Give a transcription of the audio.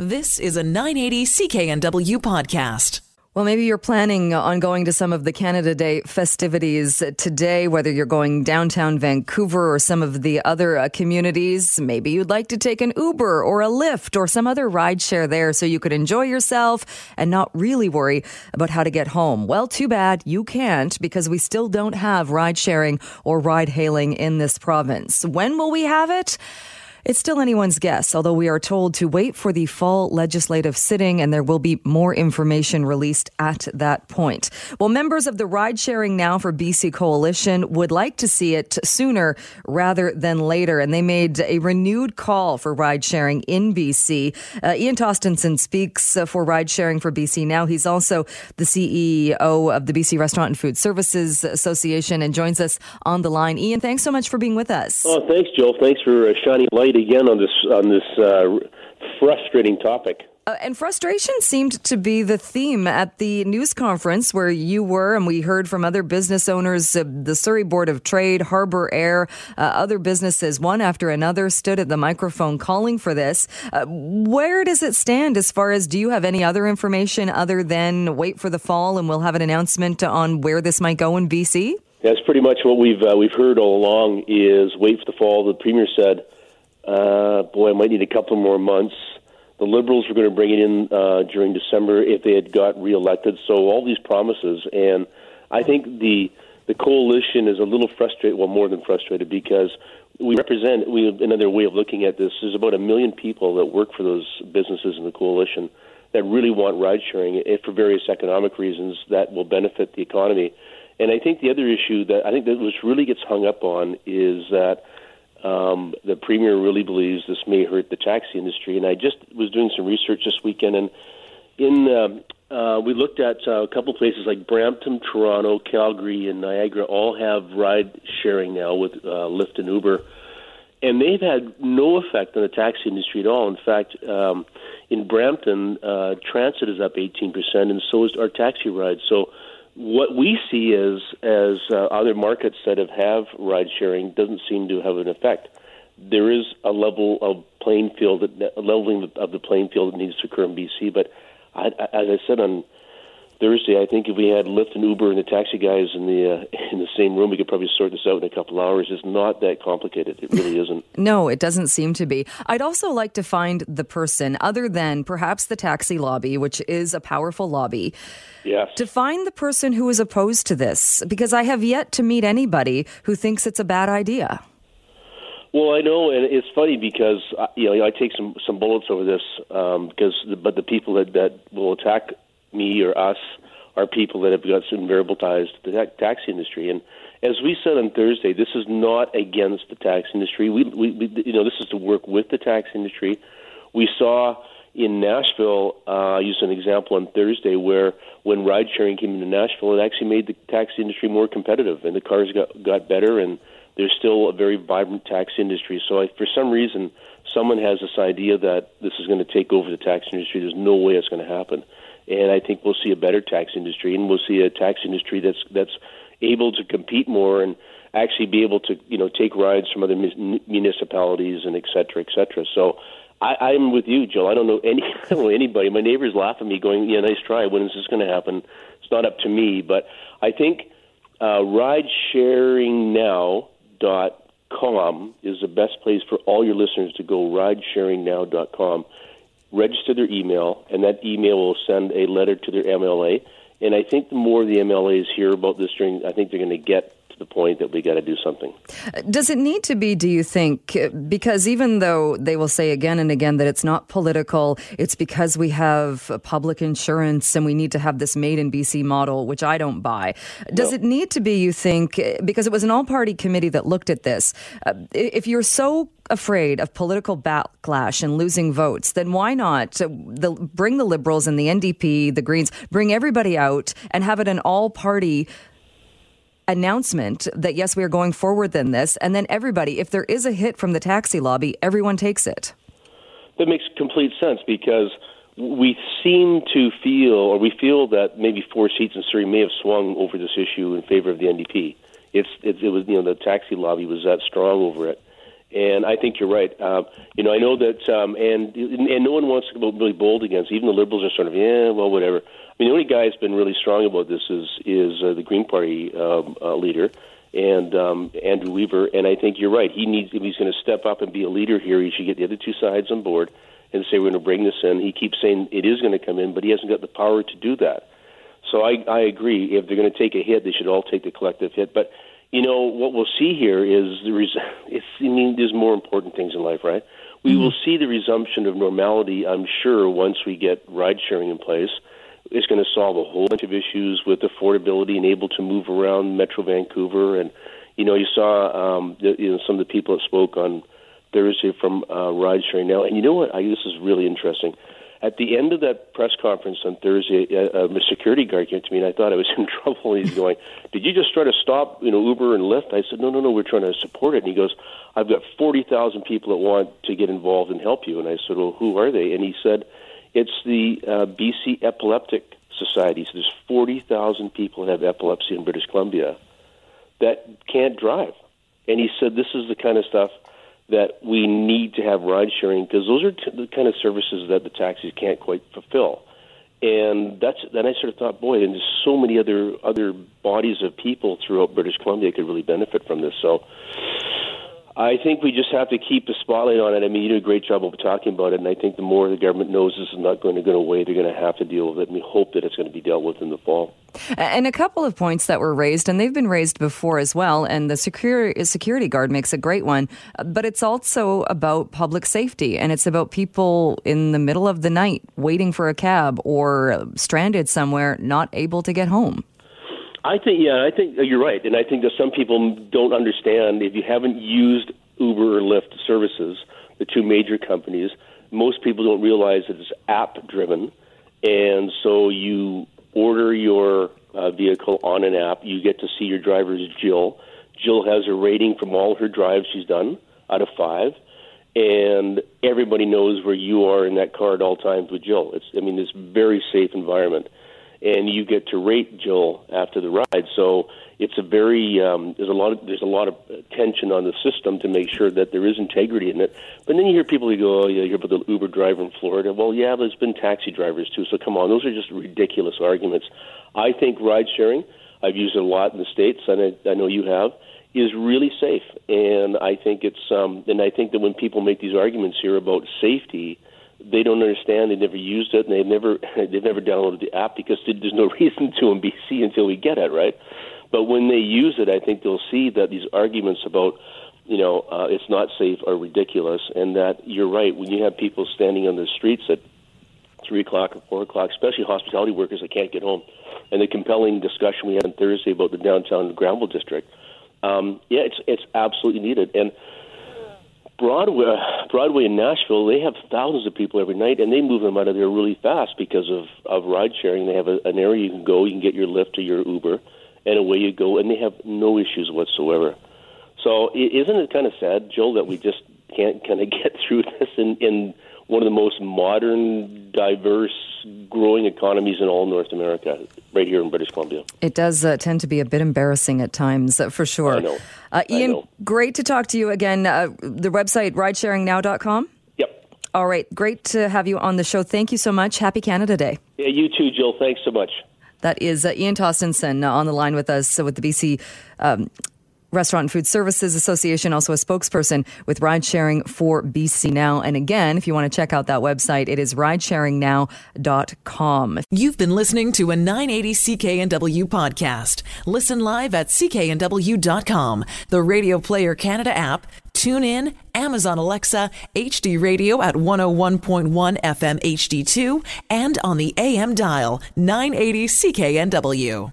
This is a 980 CKNW podcast. Well, maybe you're planning on going to some of the Canada Day festivities today, whether you're going downtown Vancouver or some of the other uh, communities. Maybe you'd like to take an Uber or a Lyft or some other rideshare there so you could enjoy yourself and not really worry about how to get home. Well, too bad you can't because we still don't have ride sharing or ride hailing in this province. When will we have it? It's still anyone's guess, although we are told to wait for the fall legislative sitting and there will be more information released at that point. Well, members of the Ride Sharing Now for BC Coalition would like to see it sooner rather than later, and they made a renewed call for ride sharing in BC. Uh, Ian Tostenson speaks uh, for Ride Sharing for BC Now. He's also the CEO of the BC Restaurant and Food Services Association and joins us on the line. Ian, thanks so much for being with us. Oh, thanks, Jill. Thanks for uh, shining light again on this on this uh, frustrating topic. Uh, and frustration seemed to be the theme at the news conference where you were, and we heard from other business owners, uh, the Surrey Board of Trade, Harbour Air, uh, other businesses, one after another, stood at the microphone calling for this. Uh, where does it stand as far as do you have any other information other than wait for the fall and we'll have an announcement on where this might go in BC? That's pretty much what we've uh, we've heard all along. Is wait for the fall. The premier said uh, boy, I might need a couple more months. The Liberals were going to bring it in uh, during December if they had got reelected. So all these promises, and I think the the coalition is a little frustrated. Well, more than frustrated because we represent. We another way of looking at this is about a million people that work for those businesses in the coalition that really want ride sharing for various economic reasons that will benefit the economy. And I think the other issue that I think that which really gets hung up on is that um, the premier really believes this may hurt the taxi industry. And I just was doing some research this weekend, and in um, uh, we looked at uh, a couple places like Brampton, Toronto, Calgary, and Niagara all have ride sharing now with uh, Lyft and Uber, and they've had no effect on the taxi industry at all. In fact, um, in Brampton, uh, transit is up 18%, and so is our taxi rides. So what we see is as uh, other markets that have have ride sharing doesn't seem to have an effect. There is a level of playing field, that, a leveling of the playing field that needs to occur in BC. But I, as I said on Thursday, I think if we had Lyft and Uber and the taxi guys in the uh, in the same room, we could probably sort this out in a couple hours. It's not that complicated. It really isn't. no, it doesn't seem to be. I'd also like to find the person, other than perhaps the taxi lobby, which is a powerful lobby. Yes. To find the person who is opposed to this, because I have yet to meet anybody who thinks it's a bad idea. Well, I know, and it's funny because uh, you know I take some some bullets over this um, because, the, but the people that that will attack me or us are people that have got some variable ties to the taxi industry. And as we said on Thursday, this is not against the tax industry. We, we, we you know, this is to work with the tax industry. We saw in Nashville, uh, I used an example on Thursday where when ride sharing came into Nashville, it actually made the taxi industry more competitive, and the cars got got better, and there's still a very vibrant tax industry. So, I, for some reason, someone has this idea that this is going to take over the tax industry. There's no way it's going to happen and I think we'll see a better tax industry, and we'll see a tax industry that's that's able to compete more and actually be able to you know take rides from other municipalities and et cetera, et cetera. So. I, I'm with you, Joe. I don't know any, I don't know anybody. My neighbors laugh at me, going, "Yeah, nice try. When is this going to happen?" It's not up to me, but I think uh, ridesharingnow.com is the best place for all your listeners to go. Ridesharingnow.com register their email, and that email will send a letter to their MLA. And I think the more the MLAs hear about this during, I think they're going to get the point that we got to do something. Does it need to be, do you think? Because even though they will say again and again that it's not political, it's because we have public insurance and we need to have this made in BC model, which I don't buy. Does no. it need to be, you think, because it was an all party committee that looked at this? Uh, if you're so afraid of political backlash and losing votes, then why not the, bring the Liberals and the NDP, the Greens, bring everybody out and have it an all party announcement that yes, we are going forward than this, and then everybody, if there is a hit from the taxi lobby, everyone takes it. That makes complete sense because we seem to feel, or we feel that maybe four seats in Surrey may have swung over this issue in favor of the NDP. It's, it, it was, you know, the taxi lobby was that strong over it And I think you're right. Um, you know, I know that, um, and and no one wants to go really bold against. Even the liberals are sort of, yeah, well, whatever. I mean, the only guy who's been really strong about this is is uh, the Green Party um, uh, leader and um, Andrew Weaver. And I think you're right. He needs if he's going to step up and be a leader here, he should get the other two sides on board and say we're going to bring this in. He keeps saying it is going to come in, but he hasn't got the power to do that. So I, I agree. If they're going to take a hit, they should all take the collective hit. But you know what we'll see here is the res- it's, I mean, there's more important things in life, right? We mm-hmm. will see the resumption of normality. I'm sure once we get ride sharing in place, it's going to solve a whole bunch of issues with affordability and able to move around Metro Vancouver. And you know, you saw um, the, you know some of the people that spoke on Thursday from uh, ride sharing now. And you know what? I this is really interesting. At the end of that press conference on Thursday, a, uh, security guard came to me, and I thought I was in trouble. He's going, "Did you just try to stop, you know, Uber and Lyft?" I said, "No, no, no. We're trying to support it." And he goes, "I've got forty thousand people that want to get involved and help you." And I said, "Well, who are they?" And he said, "It's the uh, BC Epileptic Society. So there's forty thousand people that have epilepsy in British Columbia that can't drive." And he said, "This is the kind of stuff." that we need to have ride sharing because those are t- the kind of services that the taxis can't quite fulfill. And that's then I sort of thought, boy, and there's so many other other bodies of people throughout British Columbia could really benefit from this. So I think we just have to keep the spotlight on it. I mean, you do a great job of talking about it, and I think the more the government knows this is not going to go away, they're going to have to deal with it, and we hope that it's going to be dealt with in the fall. And a couple of points that were raised, and they've been raised before as well, and the security, security guard makes a great one, but it's also about public safety, and it's about people in the middle of the night waiting for a cab or stranded somewhere, not able to get home. I think, yeah, I think you're right, and I think that some people don't understand if you haven't used Uber or Lyft services, the two major companies. Most people don't realize that it's app driven, and so you order your uh, vehicle on an app. You get to see your driver is Jill. Jill has a rating from all her drives she's done out of five, and everybody knows where you are in that car at all times with Jill. It's, I mean, this very safe environment and you get to rate Jill after the ride. So it's a very um, there's a lot of there's a lot of tension on the system to make sure that there is integrity in it. But then you hear people who go, oh, yeah, you hear about the Uber driver in Florida. Well, yeah, there's been taxi drivers too. So come on, those are just ridiculous arguments. I think ride sharing. I've used it a lot in the states, and I, I know you have. Is really safe, and I think it's um, and I think that when people make these arguments here about safety, they don't understand. They never used it, and they've never they've never downloaded the app because there's no reason to in BC until we get it right. But when they use it, I think they'll see that these arguments about you know uh, it's not safe are ridiculous, and that you're right. When you have people standing on the streets at three o'clock or four o'clock, especially hospitality workers that can't get home, and the compelling discussion we had on Thursday about the downtown Granville district, um, yeah, it's it's absolutely needed and Broadway, Broadway in Nashville, they have thousands of people every night, and they move them out of there really fast because of of ride sharing. They have a, an area you can go, you can get your Lyft or your Uber, and away you go, and they have no issues whatsoever. So, isn't it kind of sad, Joel, that we just can't kind of get through this in in one of the most modern, diverse, growing economies in all North America, right here in British Columbia. It does uh, tend to be a bit embarrassing at times, uh, for sure. I know. Uh, Ian, I know. great to talk to you again. Uh, the website, ridesharingnow.com? Yep. All right. Great to have you on the show. Thank you so much. Happy Canada Day. Yeah, you too, Jill. Thanks so much. That is uh, Ian Tostenson uh, on the line with us with the BC um, Restaurant and Food Services Association, also a spokesperson with Ride Sharing for BC Now. And again, if you want to check out that website, it is ridesharingnow.com. You've been listening to a 980 CKNW podcast. Listen live at cknw.com, the Radio Player Canada app, tune in, Amazon Alexa, HD Radio at 101.1 FM HD2, and on the AM dial 980 CKNW.